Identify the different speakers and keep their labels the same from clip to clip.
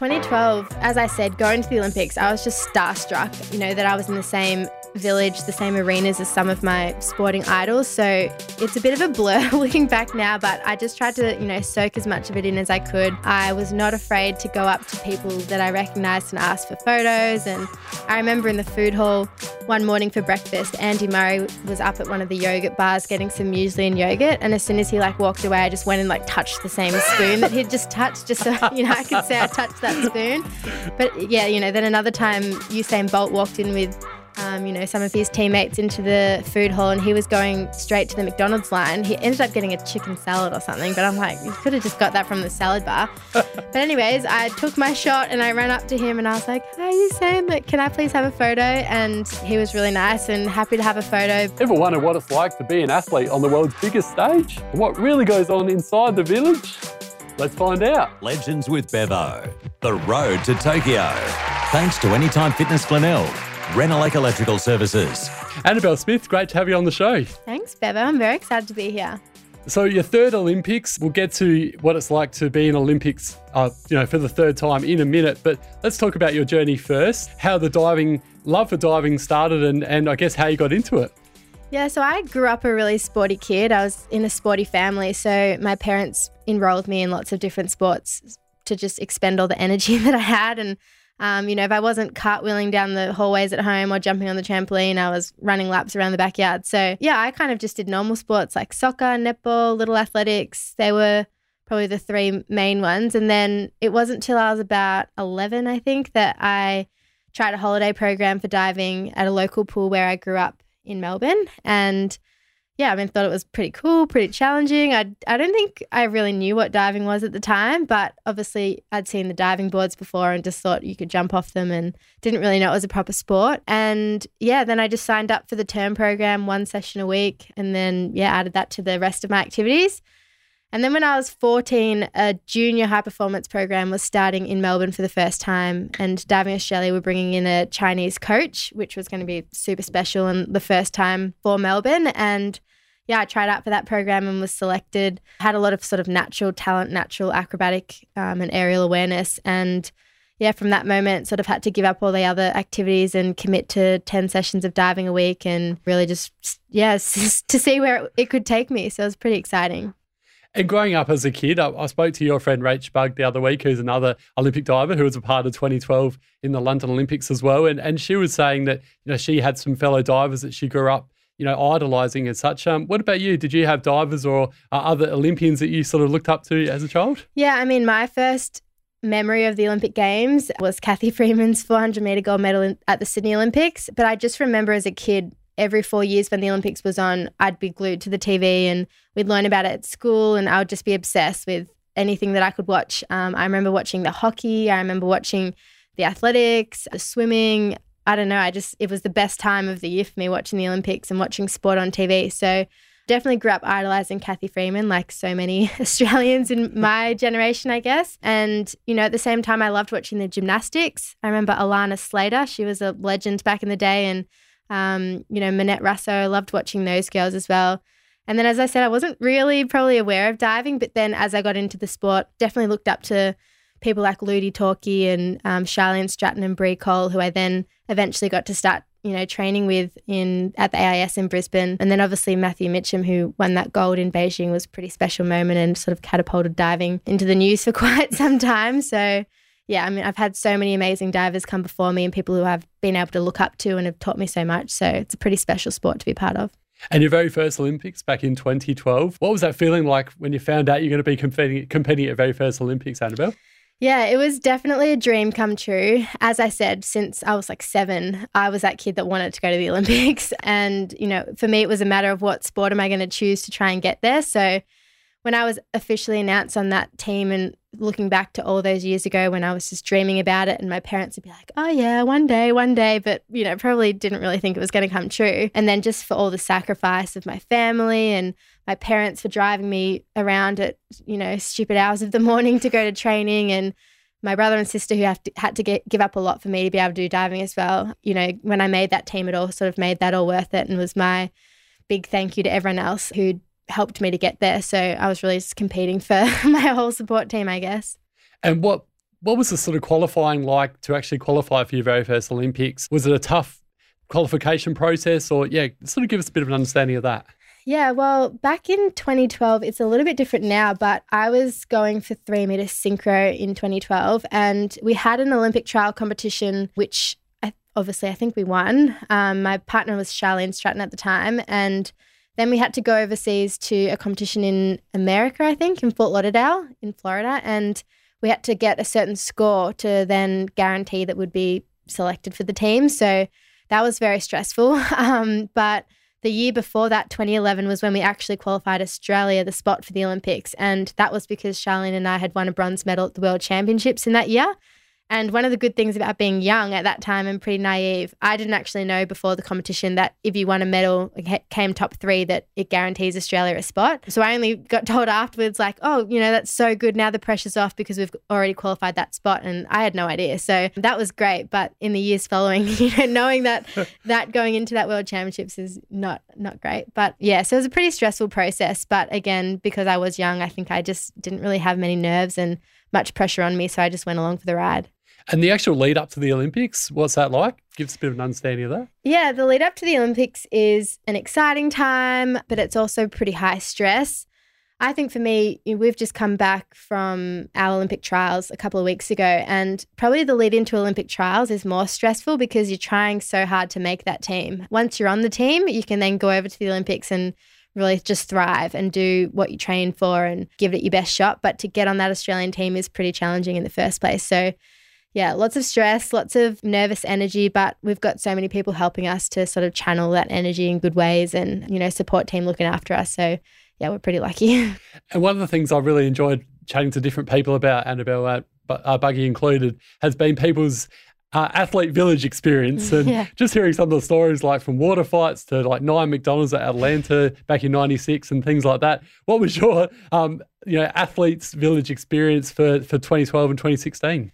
Speaker 1: 2012, as I said, going to the Olympics, I was just starstruck, you know, that I was in the same village, the same arenas as some of my sporting idols. So it's a bit of a blur looking back now, but I just tried to, you know, soak as much of it in as I could. I was not afraid to go up to people that I recognized and ask for photos. And I remember in the food hall one morning for breakfast, Andy Murray was up at one of the yogurt bars getting some muesli and yogurt. And as soon as he like walked away, I just went and like touched the same spoon that he'd just touched, just so, you know, I could say I touched that spoon. But yeah, you know, then another time Usain Bolt walked in with um, you know, some of his teammates into the food hall and he was going straight to the McDonald's line. He ended up getting a chicken salad or something, but I'm like, you could have just got that from the salad bar. but anyways, I took my shot and I ran up to him and I was like, "Are you saying that? Can I please have a photo?" And he was really nice and happy to have a photo.
Speaker 2: Ever wonder what it's like to be an athlete on the world's biggest stage? What really goes on inside the village? Let's find out.
Speaker 3: Legends with Bevo. The road to Tokyo. Thanks to Anytime Fitness Glenelg. Renelec Electrical Services.
Speaker 2: Anabelle Smith, great to have you on the show.
Speaker 1: Thanks, Bevo. I'm very excited to be here.
Speaker 2: So your third Olympics, we'll get to what it's like to be in Olympics, uh, you know, for the third time in a minute. But let's talk about your journey first. How the diving love for diving started, and and I guess how you got into it.
Speaker 1: Yeah, so I grew up a really sporty kid. I was in a sporty family, so my parents enrolled me in lots of different sports to just expend all the energy that I had and um, you know, if I wasn't cartwheeling down the hallways at home or jumping on the trampoline, I was running laps around the backyard. So, yeah, I kind of just did normal sports like soccer, netball, little athletics. They were probably the three main ones. And then it wasn't till I was about 11, I think, that I tried a holiday program for diving at a local pool where I grew up in Melbourne. And yeah, I mean, thought it was pretty cool, pretty challenging. I, I don't think I really knew what diving was at the time, but obviously I'd seen the diving boards before and just thought you could jump off them and didn't really know it was a proper sport. And yeah, then I just signed up for the term program, one session a week, and then yeah, added that to the rest of my activities. And then when I was 14, a junior high performance program was starting in Melbourne for the first time. And Diving Australia were bringing in a Chinese coach, which was going to be super special and the first time for Melbourne. And yeah, I tried out for that program and was selected. Had a lot of sort of natural talent, natural acrobatic um, and aerial awareness. And yeah, from that moment, sort of had to give up all the other activities and commit to 10 sessions of diving a week and really just, yeah, to see where it could take me. So it was pretty exciting.
Speaker 2: And growing up as a kid, I, I, spoke to your friend Rach Bugg the other week, who's another Olympic diver who was a part of 2012 in the London Olympics as well. And, and she was saying that, you know, she had some fellow divers that she grew up you know, idolizing as such. Um, what about you? Did you have divers or uh, other Olympians that you sort of looked up to as a child?
Speaker 1: Yeah, I mean, my first memory of the Olympic Games was Cathy Freeman's 400 meter gold medal in, at the Sydney Olympics. But I just remember as a kid, every four years when the Olympics was on, I'd be glued to the TV and we'd learn about it at school, and I would just be obsessed with anything that I could watch. Um, I remember watching the hockey. I remember watching the athletics, the swimming. I don't know. I just, it was the best time of the year for me watching the Olympics and watching sport on TV. So definitely grew up idolizing Cathy Freeman, like so many Australians in my generation, I guess. And, you know, at the same time, I loved watching the gymnastics. I remember Allana Slater, she was a legend back in the day. And, um, you know, Monette Russo, loved watching those girls as well. And then, as I said, I wasn't really probably aware of diving, but then as I got into the sport, definitely looked up to people like Loudy Tourky and um, Sharleen Stratton and Brie Cole, who I then eventually got to start, you know, training with in at the AIS in Brisbane. And then obviously Matthew Mitcham, who won that gold in Beijing, was a pretty special moment and sort of catapulted diving into the news for quite some time. So yeah, I mean, I've had so many amazing divers come before me and people who I've been able to look up to and have taught me so much. So it's a pretty special sport to be part of.
Speaker 2: And your very first Olympics back in 2012, what was that feeling like when you found out you're going to be competing, competing at your very first Olympics, Anabelle?
Speaker 1: Yeah, it was definitely a dream come true. As I said, since I was like seven, I was that kid that wanted to go to the Olympics. And, you know, for me, it was a matter of what sport am I going to choose to try and get there. So when I was officially announced on that team and looking back to all those years ago when I was just dreaming about it, and my parents would be like, oh, yeah, one day, one day, but, you know, probably didn't really think it was going to come true. And then just for all the sacrifice of my family and my parents for driving me around at, you know, stupid hours of the morning to go to training and my brother and sister who to, had to get, give up a lot for me to be able to do diving as well. You know, when I made that team, it all sort of made that all worth it and was my big thank you to everyone else who helped me to get there. So I was really just competing for my whole support team, I guess.
Speaker 2: And what what was the sort of qualifying like to actually qualify for your very first Olympics? Was it a tough qualification process, or yeah, sort of give us a bit of an understanding of that?
Speaker 1: Yeah, well, back in 2012, it's a little bit different now, but I was going for three meter synchro in 2012, and we had an Olympic trial competition, which I, obviously I think we won. Um, my partner was Sharleen Stratton at the time, and then we had to go overseas to a competition in America, I think, in Fort Lauderdale in Florida, and we had to get a certain score to then guarantee that we'd be selected for the team. So that was very stressful. Um, but the year before that, 2011, was when we actually qualified Australia, the spot for the Olympics. And that was because Sharleen and I had won a bronze medal at the World Championships in that year. And one of the good things about being young at that time and pretty naive, I didn't actually know before the competition that if you won a medal, came top three, that it guarantees Australia a spot. So I only got told afterwards, like, oh, you know, that's so good. Now the pressure's off because we've already qualified that spot. And I had no idea. So that was great. But in the years following, you know, knowing that that going into that World Championships is not not great. But yeah, so it was a pretty stressful process. But again, because I was young, I think I just didn't really have many nerves and much pressure on me. So I just went along for the ride.
Speaker 2: And the actual lead up to the Olympics, what's that like? Give us a bit of an understanding of that.
Speaker 1: Yeah, the lead up to the Olympics is an exciting time, but it's also pretty high stress. I think for me, we've just come back from our Olympic trials a couple of weeks ago, and probably the lead into Olympic trials is more stressful because you're trying so hard to make that team. Once you're on the team, you can then go over to the Olympics and really just thrive and do what you train for and give it your best shot. But to get on that Australian team is pretty challenging in the first place. So yeah, lots of stress, lots of nervous energy, but we've got so many people helping us to sort of channel that energy in good ways and, you know, support team looking after us. So, yeah, we're pretty lucky.
Speaker 2: And one of the things I really enjoyed chatting to different people about, Anabelle, uh, uh, Buggy included, has been people's uh, athlete village experience and yeah. just hearing some of the stories like from water fights to like nine McDonald's at Atlanta back in 96 and things like that. What was your, um, you know, athletes village experience for, for 2012 and 2016?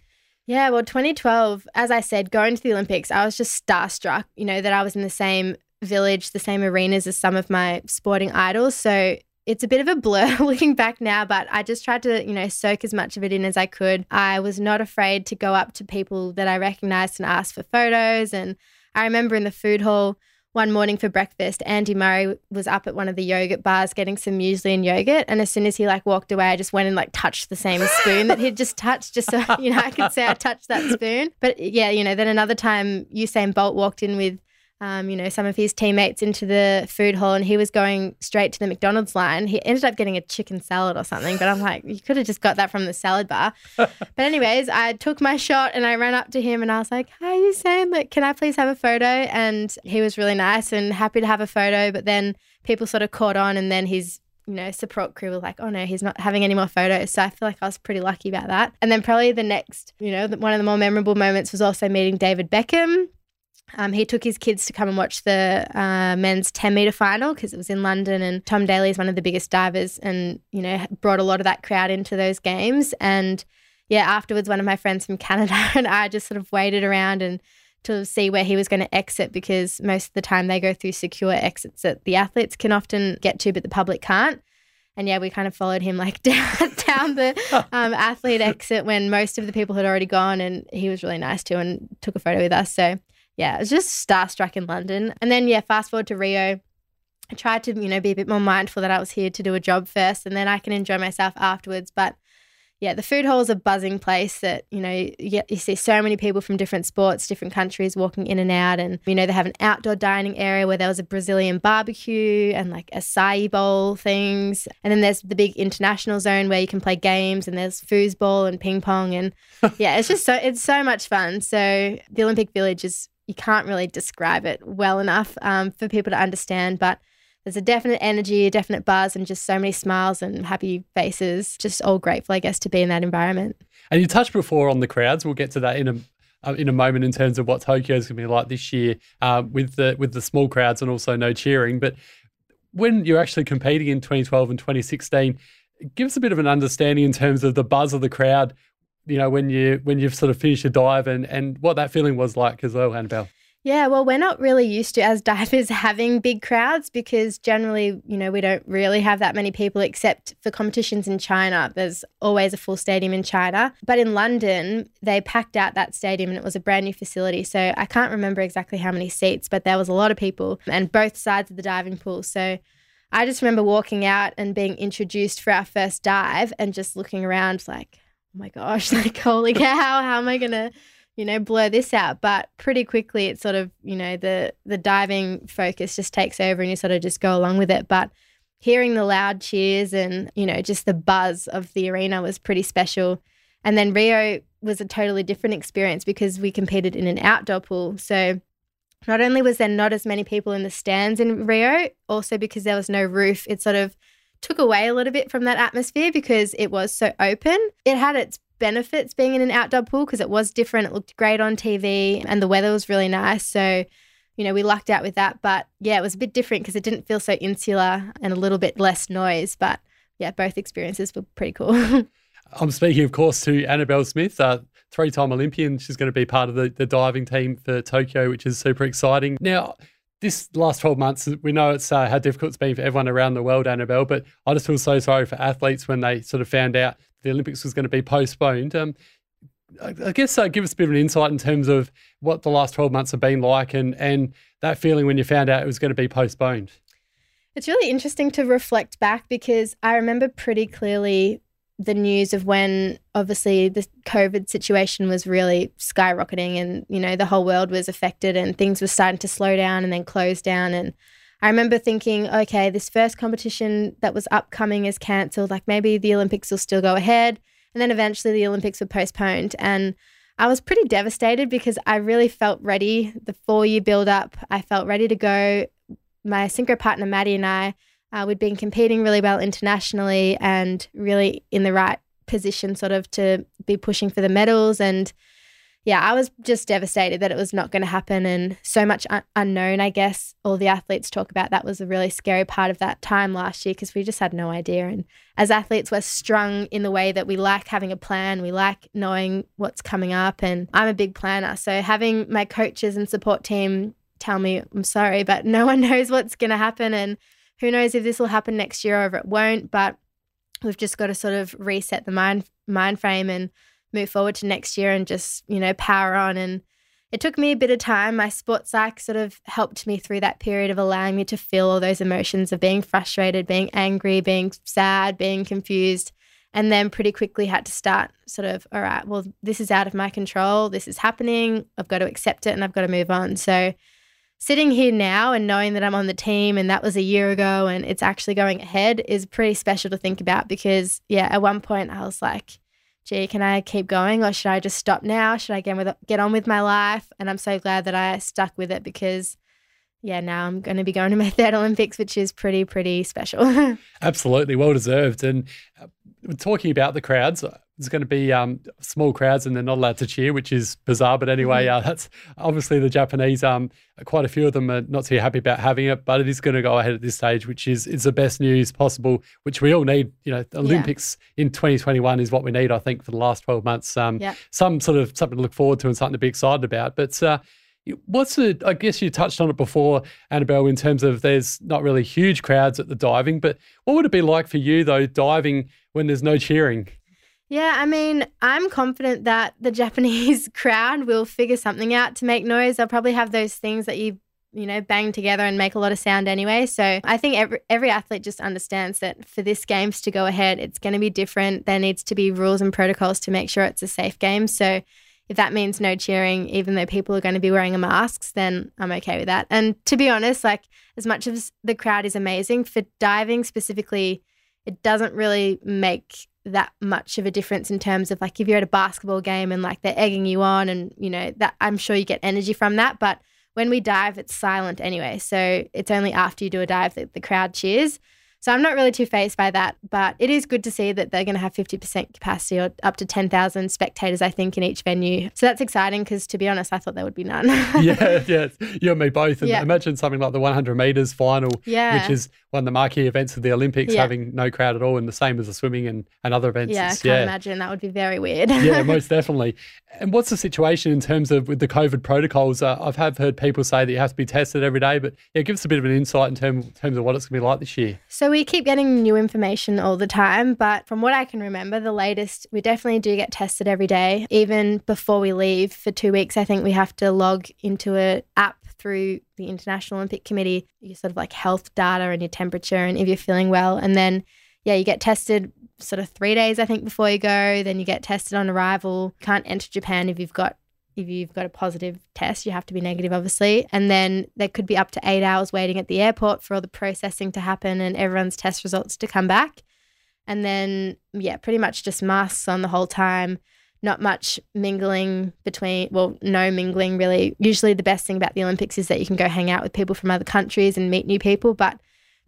Speaker 1: Yeah, well, 2012, as I said, going to the Olympics, I was just starstruck, you know, that I was in the same village, the same arenas as some of my sporting idols. So it's a bit of a blur looking back now, but I just tried to, you know, soak as much of it in as I could. I was not afraid to go up to people that I recognized and ask for photos. And I remember in the food hall, one morning for breakfast, Andy Murray was up at one of the yogurt bars getting some muesli and yogurt. And as soon as he like walked away, I just went and like touched the same spoon that he'd just touched, just so you know I could say I touched that spoon. But yeah, you know, then another time Usain Bolt walked in with um, you know, some of his teammates into the food hall and he was going straight to the McDonald's line. He ended up getting a chicken salad or something, but I'm like, you could have just got that from the salad bar. but anyways, I took my shot and I ran up to him and I was like, Hi, Usain, like, can I please have a photo? And he was really nice and happy to have a photo. But then people sort of caught on and then his you know, support crew were like, oh no, he's not having any more photos. So I feel like I was pretty lucky about that. And then probably the next, you know, one of the more memorable moments was also meeting David Beckham. Um, he took his kids to come and watch the uh, men's 10 meter final because it was in London, and Tom Daley is one of the biggest divers, and you know brought a lot of that crowd into those games. And yeah, afterwards, one of my friends from Canada and I just sort of waited around and to see where he was going to exit because most of the time they go through secure exits that the athletes can often get to, but the public can't. And yeah, we kind of followed him like down, down the um, athlete exit when most of the people had already gone, and he was really nice too and took a photo with us. So yeah, it was just starstruck in London. And then, yeah, fast forward to Rio. I tried to, you know, be a bit more mindful that I was here to do a job first and then I can enjoy myself afterwards. But yeah, the food hall is a buzzing place that, you know, you, you, see so many people from different sports, different countries walking in and out. And, you know, they have an outdoor dining area where there was a Brazilian barbecue and like acai bowl things. And then there's the big international zone where you can play games and there's foosball and ping pong. And yeah, it's just so, it's so much fun. So the Olympic Village is you can't really describe it well enough um, for people to understand. But there's a definite energy, a definite buzz, and just so many smiles and happy faces. Just all grateful, I guess, to be in that environment.
Speaker 2: And you touched before on the crowds. We'll get to that in a uh, in a moment in terms of what Tokyo is going to be like this year uh, with the with the small crowds and also no cheering. But when you're actually competing in 2012 and 2016, give us a bit of an understanding in terms of the buzz of the crowd you know, when you when you've sort of finished your dive and and what that feeling was like as well, Anabelle.
Speaker 1: Yeah, well, we're not really used to as divers having big crowds because generally, you know, we don't really have that many people except for competitions in China. There's always a full stadium in China. But in London, they packed out that stadium and it was a brand new facility. So I can't remember exactly how many seats, but there was a lot of people and both sides of the diving pool. So I just remember walking out and being introduced for our first dive and just looking around like, my gosh, like, holy cow, how am I going to you know, blur this out. But pretty quickly, it's sort of, you know, the the diving focus just takes over, and you sort of just go along with it. But hearing the loud cheers and you know just the buzz of the arena was pretty special. And then Rio was a totally different experience because we competed in an outdoor pool. So not only was there not as many people in the stands in Rio, also because there was no roof, it sort of took away a little bit from that atmosphere because it was so open. It had its benefits being in an outdoor pool because it was different. It looked great on TV and the weather was really nice. So, you know, we lucked out with that. But yeah, it was a bit different because it didn't feel so insular and a little bit less noise. But yeah, both experiences were pretty cool.
Speaker 2: I'm speaking, of course, to Anabelle Smith, three time Olympian. She's going to be part of the, the diving team for Tokyo, which is super exciting. Now, this last 12 months, we know it's uh, how difficult it's been for everyone around the world, Anabelle, but I just feel so sorry for athletes when they sort of found out the Olympics was going to be postponed. Um, I, guess uh, give us a bit of an insight in terms of what the last 12 months have been like and, and that feeling when you found out it was going to be postponed.
Speaker 1: It's really interesting to reflect back because I remember pretty clearly the news of when obviously the COVID situation was really skyrocketing and, you know, the whole world was affected and things were starting to slow down and then close down. And I remember thinking, okay, this first competition that was upcoming is cancelled. Like maybe the Olympics will still go ahead. And then eventually the Olympics were postponed. And I was pretty devastated because I really felt ready. The four year build up, I felt ready to go. My synchro partner, Maddie, and I, uh, we'd been competing really well internationally and really in the right position, sort of to be pushing for the medals. And yeah, I was just devastated that it was not going to happen and so much un- unknown, I guess. All the athletes talk about that was a really scary part of that time last year because we just had no idea. And as athletes, we're strung in the way that we like having a plan, we like knowing what's coming up. And I'm a big planner. So having my coaches and support team tell me, I'm sorry, but no one knows what's going to happen. And who knows if this will happen next year or if it won't. But we've just got to sort of reset the mind mind frame and move forward to next year and just, you know, power on. And it took me a bit of time. My sports psych sort of helped me through that period of allowing me to feel all those emotions of being frustrated, being angry, being sad, being confused. And then pretty quickly had to start sort of, all right, well, this is out of my control. This is happening. I've got to accept it and I've got to move on. So, sitting here now and knowing that I'm on the team and that was a year ago and it's actually going ahead is pretty special to think about because, yeah, at one point I was like, gee, can I keep going or should I just stop now? Should I get with get on with my life? And I'm so glad that I stuck with it because yeah, now I'm going to be going to my third Olympics, which is pretty pretty special.
Speaker 2: Absolutely, well deserved. And uh, talking about the crowds, there's going to be um, small crowds and they're not allowed to cheer, which is bizarre. But anyway, mm-hmm. uh, that's obviously the Japanese. Um, quite a few of them are not too happy about having it, but it is going to go ahead at this stage, which is is the best news possible, which we all need. You know, Olympics yeah. in 2021 is what we need, I think, for the last 12 months. Um, yeah. Some sort of something to look forward to and something to be excited about. But uh, What's the, I guess you touched on it before, Anabelle, in terms of there's not really huge crowds at the diving, but what would it be like for you, though, diving when there's no cheering?
Speaker 1: Yeah, I mean, I'm confident that the Japanese crowd will figure something out to make noise. They'll probably have those things that you you know, bang together and make a lot of sound anyway. So I think every every athlete just understands that for this games to go ahead, it's going to be different. There needs to be rules and protocols to make sure it's a safe game. So if that means no cheering, even though people are going to be wearing masks, then I'm okay with that. And to be honest, like as much as the crowd is amazing for diving specifically, it doesn't really make that much of a difference in terms of like if you're at a basketball game and like they're egging you on and you know that I'm sure you get energy from that but when we dive it's silent anyway. So it's only after you do a dive that the crowd cheers So I'm not really too phased by that, but it is good to see that they're going to have 50% capacity or up to 10,000 spectators, I think, in each venue. So that's exciting because, to be honest, I thought there would be none.
Speaker 2: yeah, yeah, you and me both. And
Speaker 1: Yeah.
Speaker 2: imagine something like the 100 metres final,
Speaker 1: Yeah.
Speaker 2: which is one of the marquee events of the Olympics,
Speaker 1: Yeah.
Speaker 2: having no crowd at all, and the same as the swimming and, and other events.
Speaker 1: yeah, I can't imagine. That would be very weird.
Speaker 2: yeah, most definitely. And what's the situation in terms of with the COVID protocols? Uh, I've have heard people say that you have to be tested every day, but yeah, give us a bit of an insight in term, terms of what it's going to be like this year.
Speaker 1: So we keep getting new information all the time, but from what I can remember, the latest, we definitely do get tested every day. Even before we leave for two weeks, I think we have to log into an app through the International Olympic Committee, your sort of like health data and your temperature and if you're feeling well. And then, yeah, you get tested sort of three days, I think, before you go. Then you get tested on arrival. Can't enter Japan if you've got if you've got a positive test, you have to be negative, obviously. And then there could be up to eight hours waiting at the airport for all the processing to happen and everyone's test results to come back. And then, yeah, pretty much just masks on the whole time. Not much mingling between, well, no mingling really. Usually, the best thing about the Olympics is that you can go hang out with people from other countries and meet new people. But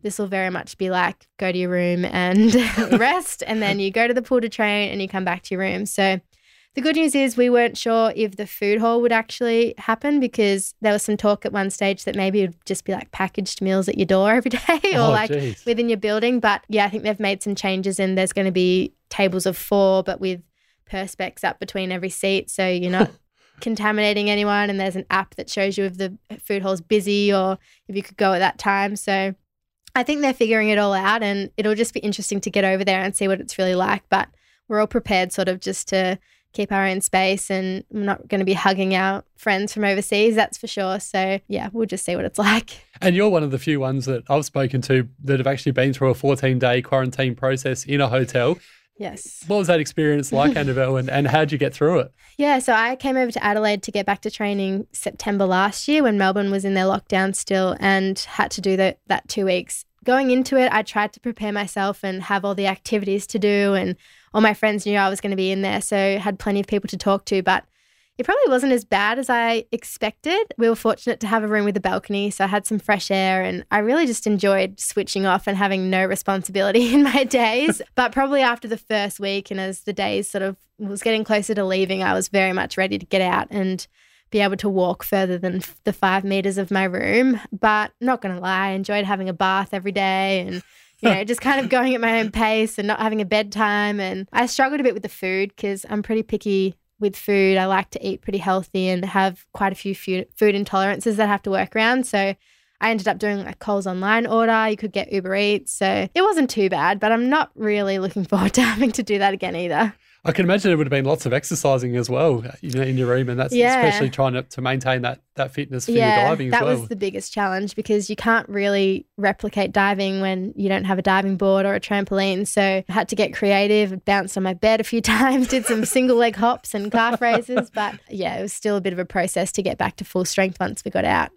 Speaker 1: this will very much be like go to your room and rest, and then you go to the pool to train and you come back to your room. So, the good news is we weren't sure if the food hall would actually happen because there was some talk at one stage that maybe it would just be like packaged meals at your door every day oh, or
Speaker 2: Oh,
Speaker 1: like
Speaker 2: geez.
Speaker 1: within your building. But yeah, I think they've made some changes and there's going to be tables of four, but with perspex up between every seat. So you're not contaminating anyone. And there's an app that shows you if the food hall's busy or if you could go at that time. So I think they're figuring it all out and it'll just be interesting to get over there and see what it's really like. But we're all prepared sort of just to keep our own space and we're not going to be hugging our friends from overseas, that's for sure. So yeah, we'll just see what it's like.
Speaker 2: And you're one of the few ones that I've spoken to that have actually been through a 14 day quarantine process in a hotel.
Speaker 1: Yes.
Speaker 2: What was that experience like, Anabelle, and, and how'd you get through it?
Speaker 1: Yeah, so I came over to Adelaide to get back to training September last year when Melbourne was in their lockdown still and had to do the, that two weeks. Going into it, I tried to prepare myself and have all the activities to do, and all my friends knew I was going to be in there, so had plenty of people to talk to. But it probably wasn't as bad as I expected. We were fortunate to have a room with a balcony, so I had some fresh air, and I really just enjoyed switching off and having no responsibility in my days. but probably after the first week, and as the days sort of was getting closer to leaving, I was very much ready to get out and be able to walk further than the five meters of my room. But not going to lie, I enjoyed having a bath every day and you know, just kind of going at my own pace and not having a bedtime. And I struggled a bit with the food because I'm pretty picky with food. I like to eat pretty healthy and have quite a few food, intolerances that I have to work around. So I ended up doing like Coles online order. You could get Uber Eats. So it wasn't too bad, but I'm not really looking forward to having to do that again either.
Speaker 2: I can imagine it would have been lots of exercising as well, you know, in your room, and that's
Speaker 1: Yeah.
Speaker 2: especially trying to, to maintain that that fitness for
Speaker 1: yeah,
Speaker 2: your diving
Speaker 1: that
Speaker 2: as well.
Speaker 1: That was the biggest challenge because you can't really replicate diving when you don't have a diving board or a trampoline. So I had to get creative, bounced on my bed a few times, did some single leg hops and calf raises. But yeah, it was still a bit of a process to get back to full strength once we got out.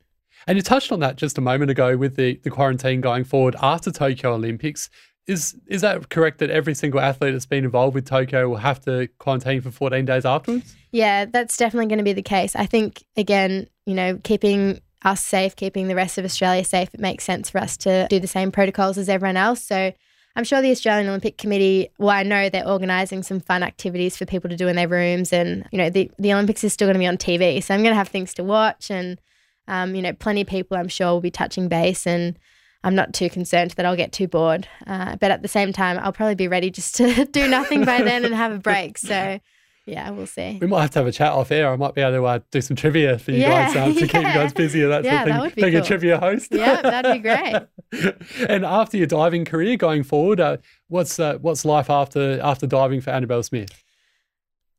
Speaker 2: And you touched on that just a moment ago with the, the quarantine going forward after Tokyo Olympics. Is is that correct that every single athlete that's been involved with Tokyo will have to quarantine for 14 days afterwards?
Speaker 1: Yeah, that's definitely going to be the case. I think, again, you know, keeping us safe, keeping the rest of Australia safe, it makes sense for us to do the same protocols as everyone else. So I'm sure the Australian Olympic Committee, well, I know they're organising some fun activities for people to do in their rooms. And, you know, the, the Olympics is still going to be on TV. So I'm going to have things to watch. And, um, you know, plenty of people I'm sure will be touching base. And I'm not too concerned that I'll get too bored. Uh, but at the same time, I'll probably be ready just to do nothing by then and have a break. So, yeah, we'll see.
Speaker 2: We might have to have a chat off air. I might be able to uh, do some trivia for you
Speaker 1: Yeah,
Speaker 2: guys um, to keep you guys busy and that
Speaker 1: Yeah, that
Speaker 2: thing.
Speaker 1: would be
Speaker 2: a
Speaker 1: cool.
Speaker 2: trivia host.
Speaker 1: Yeah, that'd be great.
Speaker 2: and after your diving career going forward, uh, what's uh, what's life after after diving for Anabelle Smith?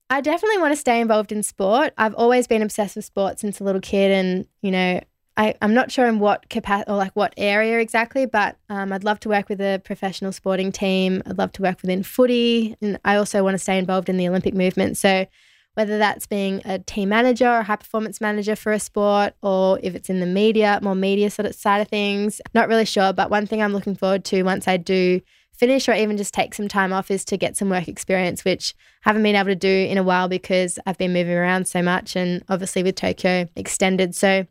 Speaker 1: I definitely want to stay involved in sport. I've always been obsessed with sport since a little kid, and you know, I, I'm not sure in what capacity or like what area exactly, but um, I'd love to work with a professional sporting team. I'd love to work within footy, and I also want to stay involved in the Olympic movement. So, whether that's being a team manager or a high performance manager for a sport, or if it's in the media, more media sort of side of things, not really sure. But one thing I'm looking forward to once I do finish or even just take some time off is to get some work experience, which I haven't been able to do in a while because I've been moving around so much and obviously with Tokyo extended. So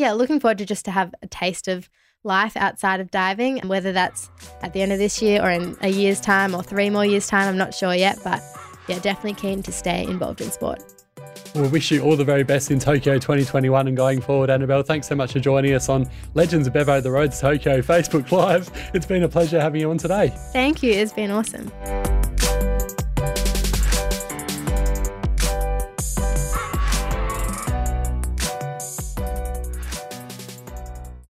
Speaker 1: yeah, looking forward to just to have a taste of life outside of diving, and whether that's at the end of this year or in a year's time or three more years' time, I'm not sure yet. But yeah, definitely keen to stay involved in sport.
Speaker 2: We wish you all the very best in Tokyo 2021 and going forward, Anabelle. Thanks so much for joining us on Legends of Bevo the Road to Tokyo Facebook Live. It's been a pleasure having you on today.
Speaker 1: Thank you. It's been awesome.